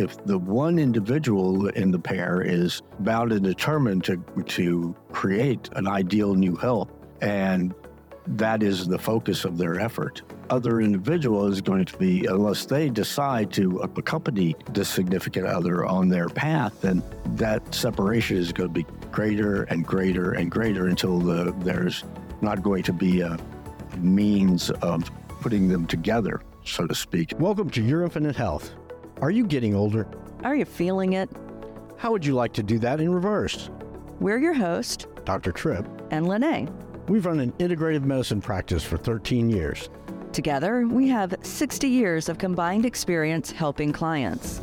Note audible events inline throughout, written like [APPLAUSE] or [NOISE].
if the one individual in the pair is bound and determined to, to create an ideal new health, and that is the focus of their effort. Other individual is going to be, unless they decide to accompany the significant other on their path, then that separation is going to be greater and greater and greater until the, there's not going to be a means of putting them together, so to speak. Welcome to Your Infinite Health. Are you getting older? Are you feeling it? How would you like to do that in reverse? We're your host, Dr. Trip and LeNae. We've run an integrative medicine practice for 13 years. Together, we have 60 years of combined experience helping clients.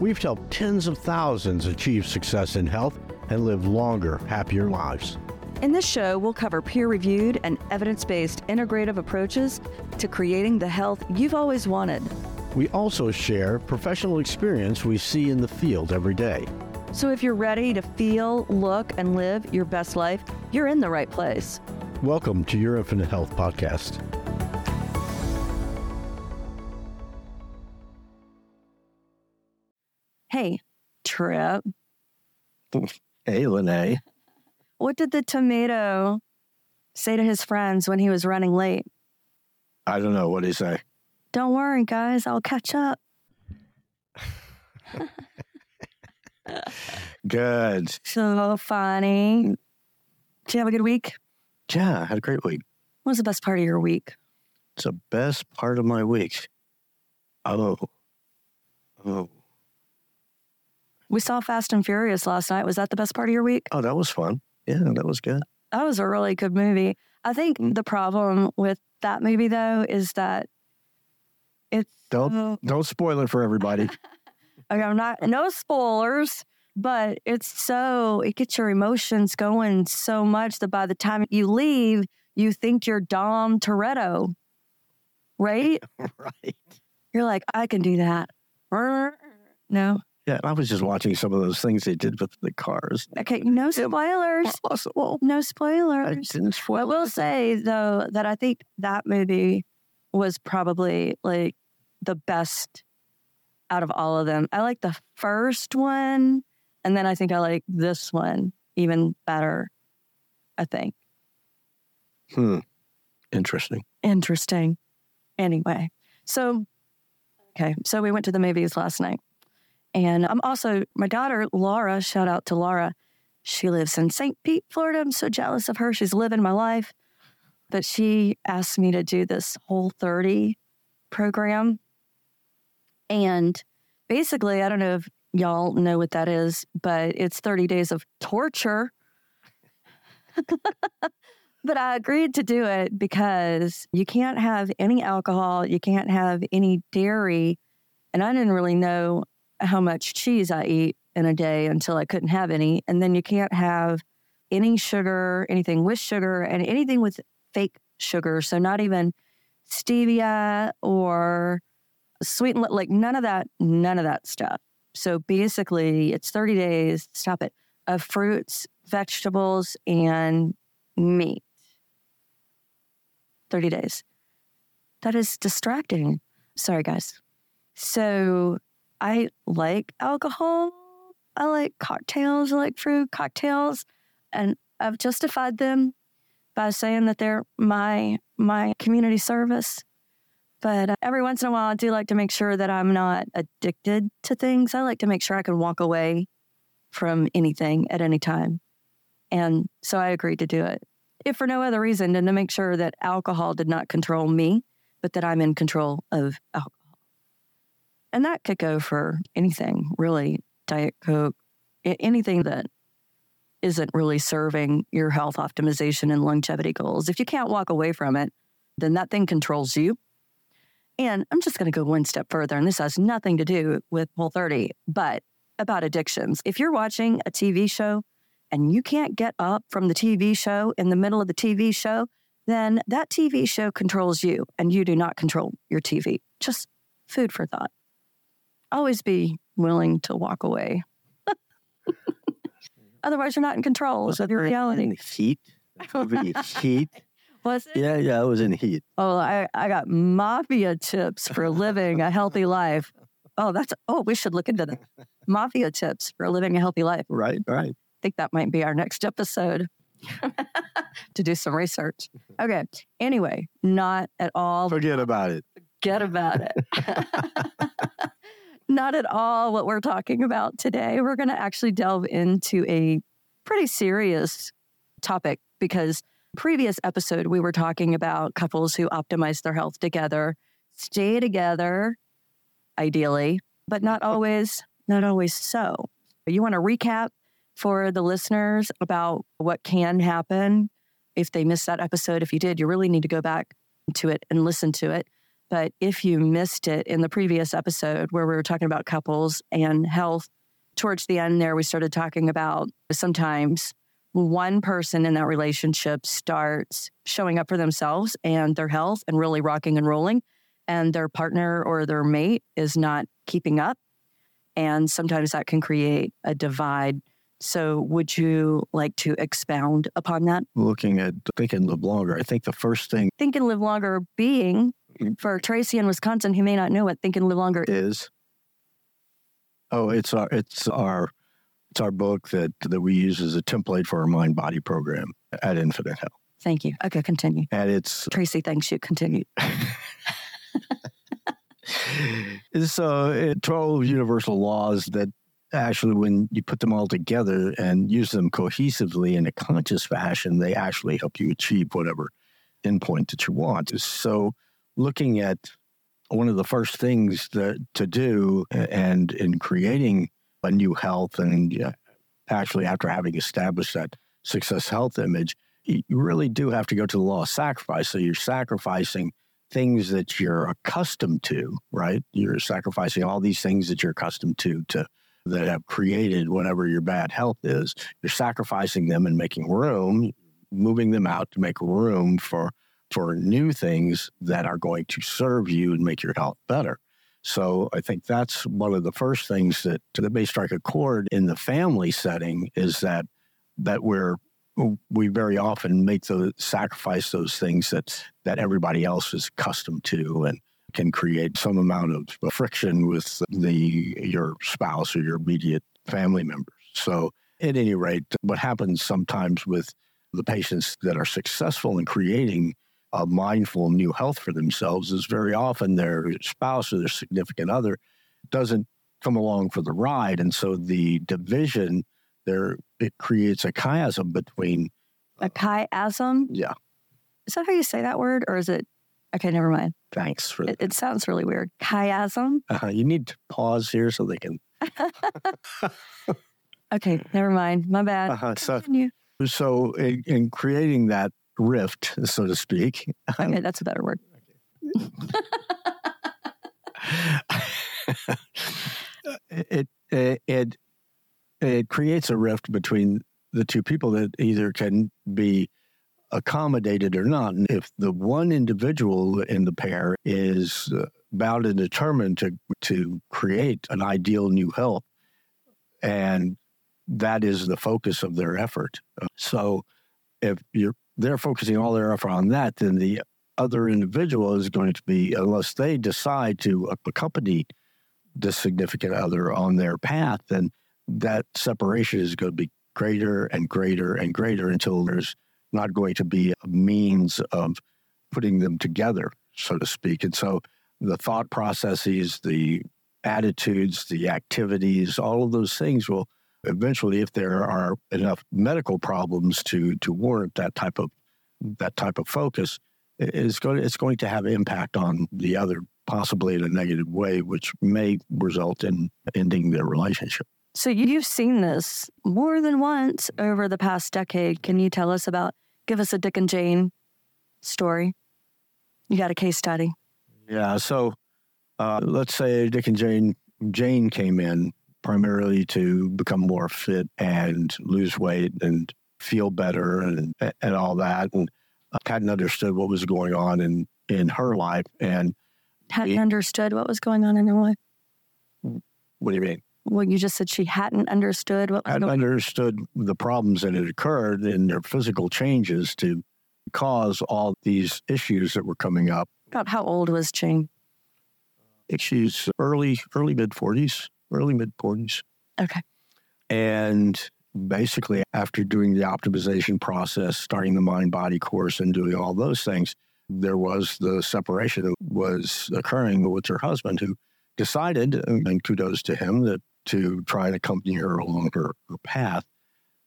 We've helped tens of thousands achieve success in health and live longer, happier lives. In this show, we'll cover peer reviewed and evidence based integrative approaches to creating the health you've always wanted. We also share professional experience we see in the field every day. So if you're ready to feel, look, and live your best life, you're in the right place. Welcome to Your Infinite Health Podcast. Hey, Trip. [LAUGHS] Hey, LeNae. What did the tomato say to his friends when he was running late? I don't know. What do you say? Don't worry, guys. I'll catch up. Good. [LAUGHS] So funny. Did you have a good week? Yeah, I had a great week. What was the best part of your week? It's the best part of my week. Oh. Oh. We saw Fast and Furious last night. Was that the best part of your week? Oh, that was fun. Yeah, that was good. That was a really good movie. I think mm. the problem with that movie though is that it's Don't so- don't spoil it for everybody. [LAUGHS] Okay, I'm not no spoilers, but it's so it gets your emotions going so much that by the time you leave, you think you're Dom Toretto, right? [LAUGHS] right. You're like, I can do that. [LAUGHS] No, Yeah, I was just watching some of those things they did with the cars. okay, no spoilers. Well, No I spoilers. didn't I spoil will it. say though that I think that movie was probably like the best out of all of them. I like the first one, and then I think I like this one even better. I think. Hmm. Interesting. Interesting. Anyway, so okay, so we went to the movies last night, and I'm also my daughter Laura. Shout out to Laura. She lives in St. Pete, Florida. I'm so jealous of her. She's living my life, but she asked me to do this Whole 30 program, and basically, I don't know if y'all know what that is, but it's 30 days of torture. [LAUGHS] but I agreed to do it because you can't have any alcohol, you can't have any dairy. And I didn't really know how much cheese I eat in a day until I couldn't have any. And then you can't have any sugar, anything with sugar, and anything with fake sugar. So not even stevia or sweet, and like none of that, none of that stuff. So basically, it's 30 days, stop it, of fruits, vegetables, and meat. 30 days. That is distracting. Sorry, guys. So I like alcohol. I like cocktails. I like fruit cocktails. And I've justified them by saying that they're my my community service. But uh, every once in a while, I do like to make sure that I'm not addicted to things. I like to make sure I can walk away from anything at any time. And so I agreed to do it, if for no other reason than to make sure that alcohol did not control me, but that I'm in control of alcohol. And that could go for anything, really Diet Coke, anything that isn't really serving your health optimization and longevity goals. If you can't walk away from it, then that thing controls you. And I'm just going to go one step further, and this has nothing to do with Whole 30, but about addictions. If you're watching a TV show and you can't get up from the TV show in the middle of the TV show, then that TV show controls you and you do not control your TV. Just food for thought. Always be willing to walk away. [LAUGHS] Otherwise, you're not in control of your reality. in Heat? [LAUGHS] Heat? Was it? Yeah, yeah, it was in Heat. Oh, I, I got mafia tips for living a healthy life. Oh, that's oh, we should look into that. Mafia tips for living a healthy life. Right, right. I think that might be our next episode [LAUGHS] to do some research. Okay. Anyway, not at all. Forget about it. Forget about it. [LAUGHS] not at all what we're talking about today. We're going to actually delve into a pretty serious topic because previous episode we were talking about couples who optimize their health together, stay together ideally, but not always not always so. You want to recap for the listeners about what can happen if they missed that episode. If you did, you really need to go back to it and listen to it. But if you missed it in the previous episode where we were talking about couples and health, towards the end there, we started talking about sometimes one person in that relationship starts showing up for themselves and their health and really rocking and rolling, and their partner or their mate is not keeping up. And sometimes that can create a divide. So, would you like to expound upon that? Looking at Think and Live Longer, I think the first thing Think and Live Longer being for Tracy in Wisconsin who may not know what Think and Live Longer is oh, it's our it's our it's our book that that we use as a template for our mind body program at Infinite Health. Thank you. Okay, continue. And it's [LAUGHS] Tracy thanks you. Continue. [LAUGHS] it's uh, 12 universal laws that actually, when you put them all together and use them cohesively in a conscious fashion, they actually help you achieve whatever endpoint that you want. So, looking at one of the first things that, to do, and in creating a new health, and actually after having established that success health image, you really do have to go to the law of sacrifice. So you're sacrificing things that you're accustomed to, right? You're sacrificing all these things that you're accustomed to to that have created whatever your bad health is. You're sacrificing them and making room, moving them out to make room for for new things that are going to serve you and make your health better. So I think that's one of the first things that that may strike a chord in the family setting is that that we're we very often make the sacrifice those things that that everybody else is accustomed to and can create some amount of friction with the your spouse or your immediate family members. So at any rate, what happens sometimes with the patients that are successful in creating a mindful new health for themselves is very often their spouse or their significant other doesn't come along for the ride. And so the division there it creates a chiasm between a chiasm. Yeah, is that how you say that word, or is it? Okay, never mind. Thanks for it. It sounds really weird. Chiasm. Uh, you need to pause here so they can. [LAUGHS] [LAUGHS] okay, never mind. My bad. Uh-huh. So, so in, in, creating that rift, so to speak. [LAUGHS] Okay, that's a better word. [LAUGHS] it, it, it it creates a rift between the two people that either can be accommodated or not. And if the one individual in the pair is uh, bound and determined to to create an ideal new health, and that is the focus of their effort. So, if you're they're focusing all their effort on that, then the other individual is going to be, unless they decide to accompany the significant other on their path, then that separation is going to be greater and greater and greater until there's not going to be a means of putting them together, so to speak. And so the thought processes, the attitudes, the activities, all of those things will eventually, if there are enough medical problems to to warrant that type of that type of focus, is going it's going to have impact on the other, possibly in a negative way, which may result in ending their relationship. So you've seen this more than once over the past decade. Can you tell us about, give us a Dick and Jane story? You got a case study. Yeah. So uh, let's say Dick and Jane, Jane came in primarily to become more fit and lose weight and feel better and, and all that. And I hadn't understood what was going on in, in her life. And hadn't he, understood what was going on in her life. What do you mean? well, you just said she hadn't understood what hadn't understood the problems that had occurred in their physical changes to cause all these issues that were coming up. About how old was Jane? think she's early, early mid 40s, early mid 40s. Okay. And basically, after doing the optimization process, starting the mind body course, and doing all those things, there was the separation that was occurring with her husband, who decided, and kudos to him, that to try and accompany her along her, her path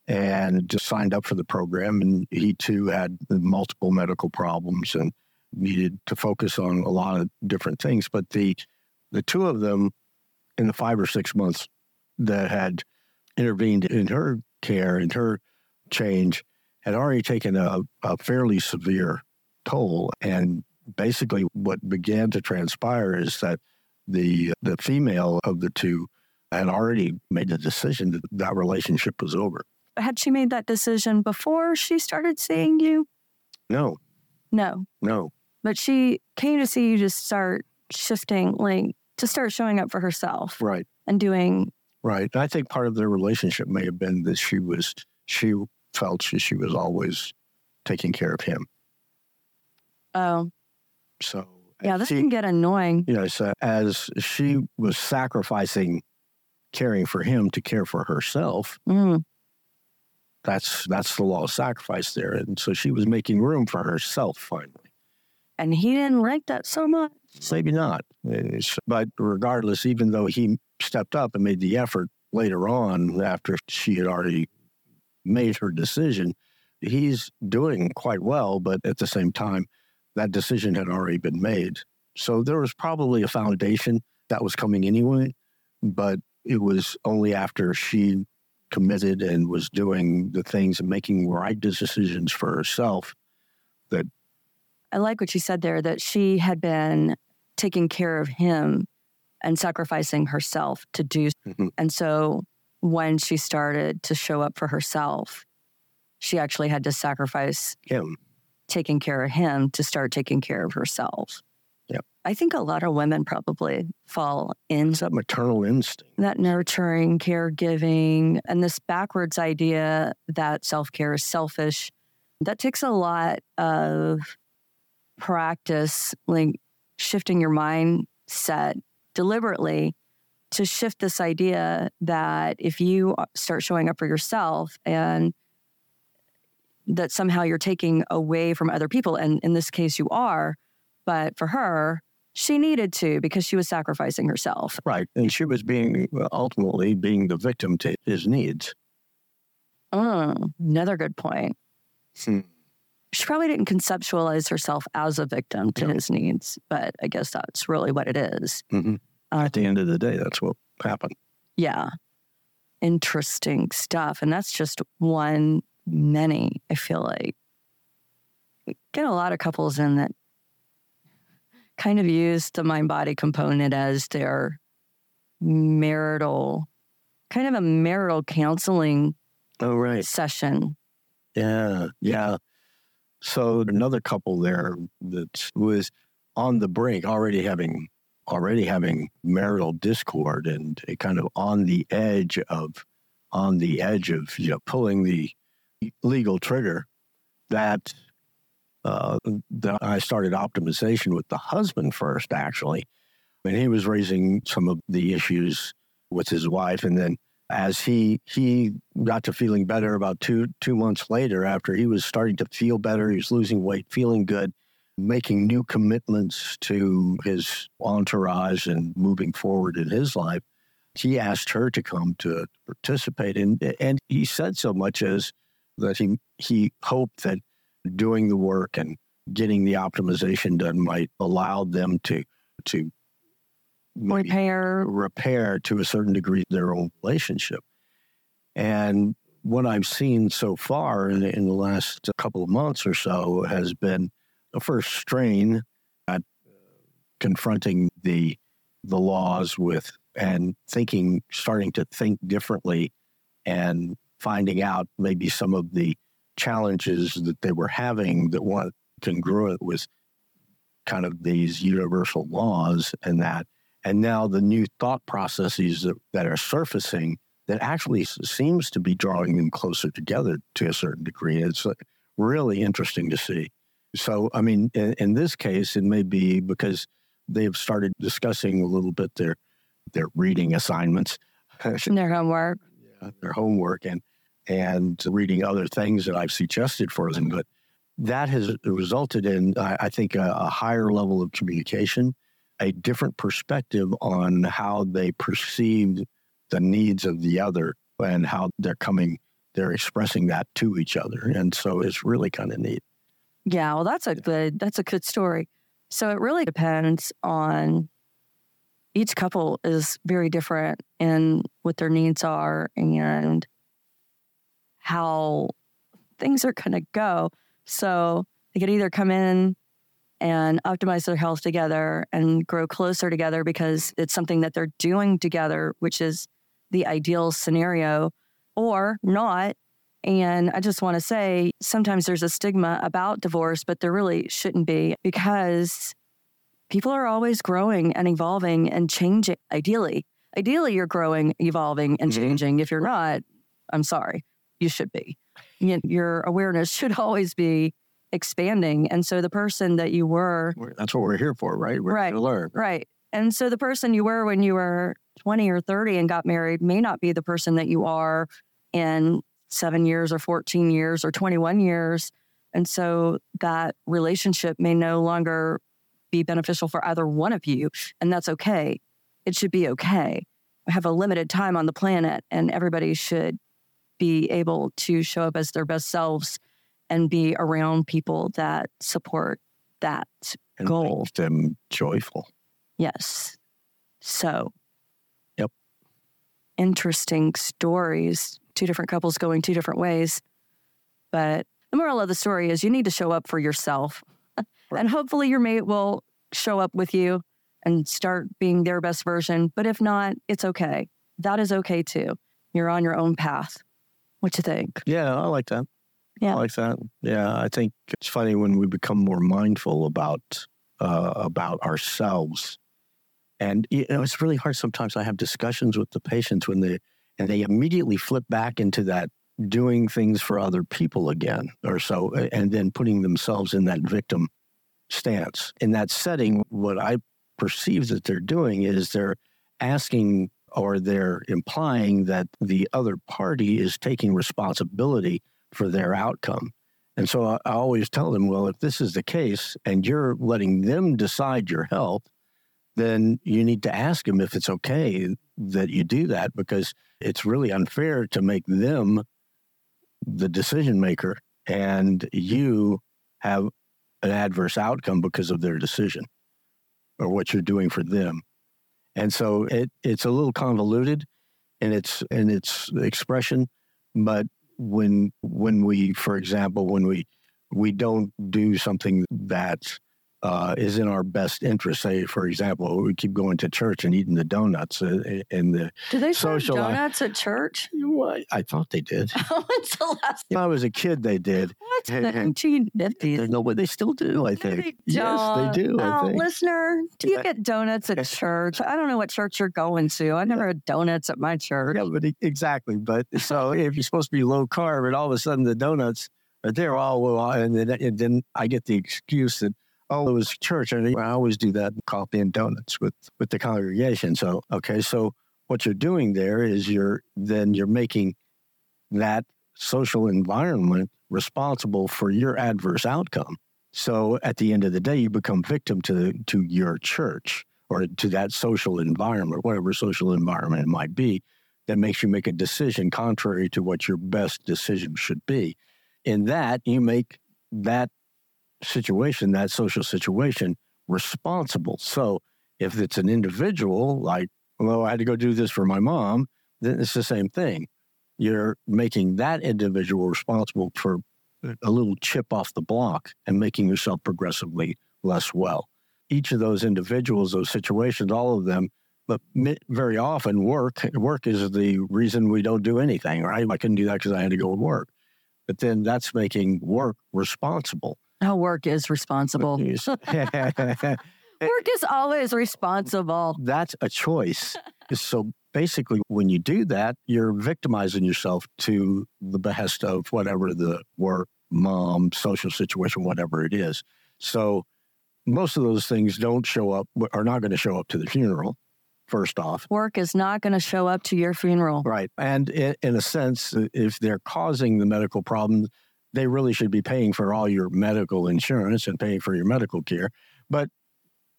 and just signed up for the program. And he too had multiple medical problems and needed to focus on a lot of different things. But the the two of them in the five or six months that had intervened in her care and her change had already taken a, a fairly severe toll. And basically what began to transpire is that the the female of the two had already made the decision that that relationship was over had she made that decision before she started seeing you? No. No. No. But she came to see you to start shifting, like to start showing up for herself. Right. And doing. Right. And I think part of their relationship may have been that she was, she felt she, she was always taking care of him. Oh. So. Yeah, this she, can get annoying. You know, so as she was sacrificing caring for him to care for herself, mm that's that's the law of sacrifice there. And so she was making room for herself finally. And he didn't like that so much. Maybe not. But regardless, even though he stepped up and made the effort later on after she had already made her decision, he's doing quite well. But at the same time, that decision had already been made. So there was probably a foundation that was coming anyway. But it was only after she committed and was doing the things and making right decisions for herself that I like what you said there that she had been taking care of him and sacrificing herself to do mm-hmm. and so when she started to show up for herself she actually had to sacrifice him taking care of him to start taking care of herself Yep. I think a lot of women probably fall in that maternal instinct, that nurturing, caregiving, and this backwards idea that self care is selfish. That takes a lot of practice, like shifting your mindset deliberately to shift this idea that if you start showing up for yourself and that somehow you're taking away from other people, and in this case, you are but for her, she needed to because she was sacrificing herself. Right. And she was being ultimately being the victim to his needs. Mm, another good point. Hmm. She probably didn't conceptualize herself as a victim to his needs, but I guess that's really what it is. Mm-hmm. Uh, At the end of the day, that's what happened. Yeah. Interesting stuff. And that's just one many, I feel like. Get a lot of couples in that kind of use the mind body component as their marital, kind of a marital counseling oh, right. session. Yeah, yeah. So another couple there that was on the brink, already having already having marital discord and kind of on the edge of on the edge of you know pulling the legal trigger that uh, that I started optimization with the husband first, actually. And he was raising some of the issues with his wife. And then as he he got to feeling better about two two months later, after he was starting to feel better, he was losing weight, feeling good, making new commitments to his entourage and moving forward in his life. He asked her to come to participate, and and he said so much as that he he hoped that doing the work and getting the optimization done might allow them to to repair repair to a certain degree their own relationship. And what I've seen so far in, in the last couple of months or so has been the first strain at uh, confronting the the laws with and thinking starting to think differently and finding out maybe some of the challenges that they were having that weren't congruent with kind of these universal laws and that. And now the new thought processes that, that are surfacing that actually seems to be drawing them closer together to a certain degree. It's uh, really interesting to see. So, I mean, in, in this case, it may be because they've started discussing a little bit their their reading assignments, Their homework. [LAUGHS] their homework, and and reading other things that I've suggested for them. But that has resulted in, I, I think, a, a higher level of communication, a different perspective on how they perceive the needs of the other and how they're coming, they're expressing that to each other. And so it's really kind of neat. Yeah, well, that's a good that's a good story. So it really depends on each couple is very different in what their needs are and how things are going to go. So they could either come in and optimize their health together and grow closer together because it's something that they're doing together, which is the ideal scenario, or not. And I just want to say sometimes there's a stigma about divorce, but there really shouldn't be because people are always growing and evolving and changing. Ideally, ideally, you're growing, evolving, and Mhm. changing. If you're not, I'm sorry, you should be. Your awareness should [LAUGHS] always be expanding. And so the person that you were, That's what we're here for, right? We're Right. here to learn. right. And so the person you were when you were 20 or 30 and got married may not be the person that you are in seven years or 14 years or 21 years. And so that relationship may no longer be beneficial for either one of you. And that's okay. It should be okay. We have a limited time on the planet, and everybody should be able to show up as their best selves and be around people that support that. And Goal. make them joyful. Yes. So, Yep. Interesting stories. Two different couples going two different ways. But the moral of the story is you need to show up for yourself. [LAUGHS] Right. And hopefully your mate will show up with you and start being their best version. But if not, it's okay. That is okay too. You're on your own path. What you think? Yeah, I like that. Yeah. Like that. Yeah, I think it's funny when we become more mindful about uh, about ourselves, and you know, it's really hard. Sometimes I have discussions with the patients when they and they immediately flip back into that doing things for other people again, or so, and then putting themselves in that victim stance. In that setting, what I perceive that they're doing is they're asking or they're implying that the other party is taking responsibility for their outcome. And so I, I always tell them, well, if this is the case and you're letting them decide your health, then you need to ask them if it's okay that you do that because it's really unfair to make them the decision maker and you have an adverse outcome because of their decision or what you're doing for them. And so it, it's a little convoluted in its in its expression, but when when we, for example, when we we don't do something that uh, is in our best interest. Say, for example, we keep going to church and eating the donuts uh, in the. Do they serve Social life. donuts at church? Well, I thought they did. [LAUGHS] When's the last? When I was a kid, they did. What? Hey, hey. 1950s. No, but they still do. I think. they Yes, they don't. Oh, I think. listener, do you get donuts at church? I don't know what church you're going to. I never had donuts at my church. Yeah, but exactly. But so if you're supposed to be low carb, and all of a sudden the donuts are there, all well, and then, and then I get the excuse that oh, it was church, and I always do that coffee and donuts with with the congregation. So okay, so what you're doing there is you're then you're making that social environment responsible for your adverse outcome. So at the end of the day, you become victim to to your church or to that social environment, whatever social environment it might be, that makes you make a decision contrary to what your best decision should be. In that, you make that situation, that social situation, responsible. So if it's an individual, like, well, I had to go do this for my mom, then it's the same thing. You're making that individual responsible for a little chip off the block and making yourself progressively less well. Each of those individuals, those situations, all of them, but very often work work is the reason we don't do anything, right? I couldn't do that because I had to go to work. But then that's making work responsible. Oh, work is responsible. [LAUGHS] [LAUGHS] Work is always responsible. that's a choice. so basically, when you do that, you're victimizing yourself to the behest of whatever the work, mom, social situation, whatever it is. So most of those things don't show up, are not going to show up to the funeral, first off. Work is not going to show up to your funeral. Right. And in, in a sense, if they're causing the medical problem, they really should be paying for all your medical insurance and paying for your medical care. But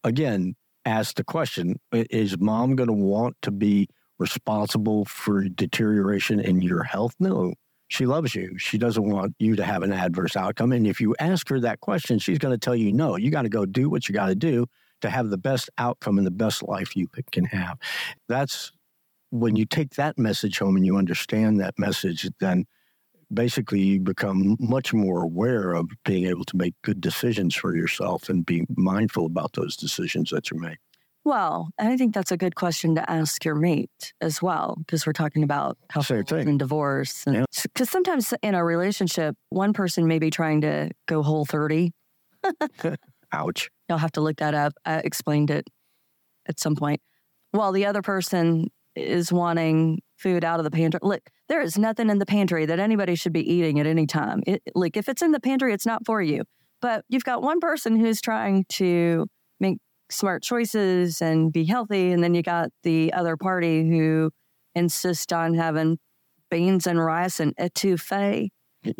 again, ask the question is mom going to want to be responsible for deterioration in your health? No. She loves you. She doesn't want you to have an adverse outcome. And if you ask her that question, she's going to tell you no. You got to go do what you got to do to have the best outcome and the best life you can have. That's when you take that message home and you understand that message, then basically you become much more aware of being able to make good decisions for yourself and be mindful about those decisions that you make. Well, I think that's a good question to ask your mate as well, because we're talking about health and divorce. Because yeah. sometimes in a relationship, one person may be trying to go whole 30. [LAUGHS] Ouch. You'll have to look that up. I explained it at some point. While the other person is wanting food out of the pantry. Look, there is nothing in the pantry that anybody should be eating at any time. It, like if it's in the pantry, it's not for you. But you've got one person who's trying to make smart choices and be healthy. And then you got the other party who insists on having beans and rice and etouffee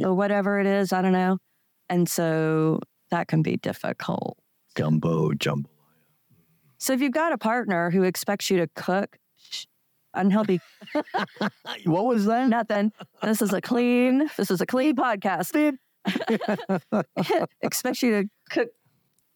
or whatever it is. I don't know. And so that can be difficult. Gumbo, jambalaya. So if you've got a partner who expects you to cook unhealthy. what was that? Nothing. This is a clean, this is a clean podcast. [LAUGHS] expects you to cook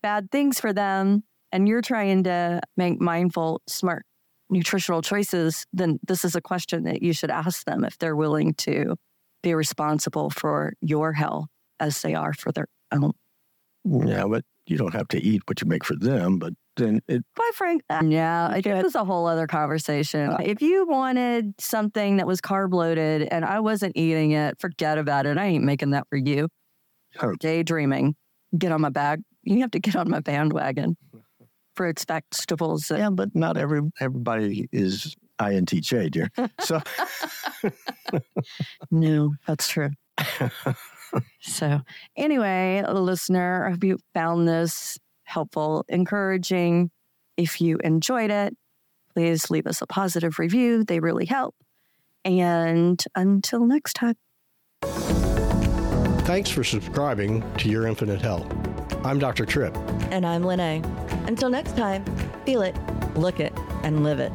bad things for them and you're trying to make mindful, smart, nutritional choices, then this is a question that you should ask them if they're willing to be responsible for your health as they are for their own. Yeah, but you don't have to eat what you make for them, but then it. Quite frank, yeah, it, guess it's a whole other conversation. Uh, if you wanted something that was carb loaded and I wasn't eating it, forget about it. I ain't making that for you. Oh. Daydreaming. Get on my bag. You have to get on my bandwagon fruits, vegetables. Yeah, but not every everybody is INTJ, dear. [LAUGHS] So no, that's true. [LAUGHS] so anyway, listener, I hope you found this helpful, encouraging. If you enjoyed it, please leave us a positive review. They really help. And until next time. Thanks for subscribing to Your Infinite Health. I'm Dr. Trip. And I'm LeNae. Until next time, feel it, look it, and live it.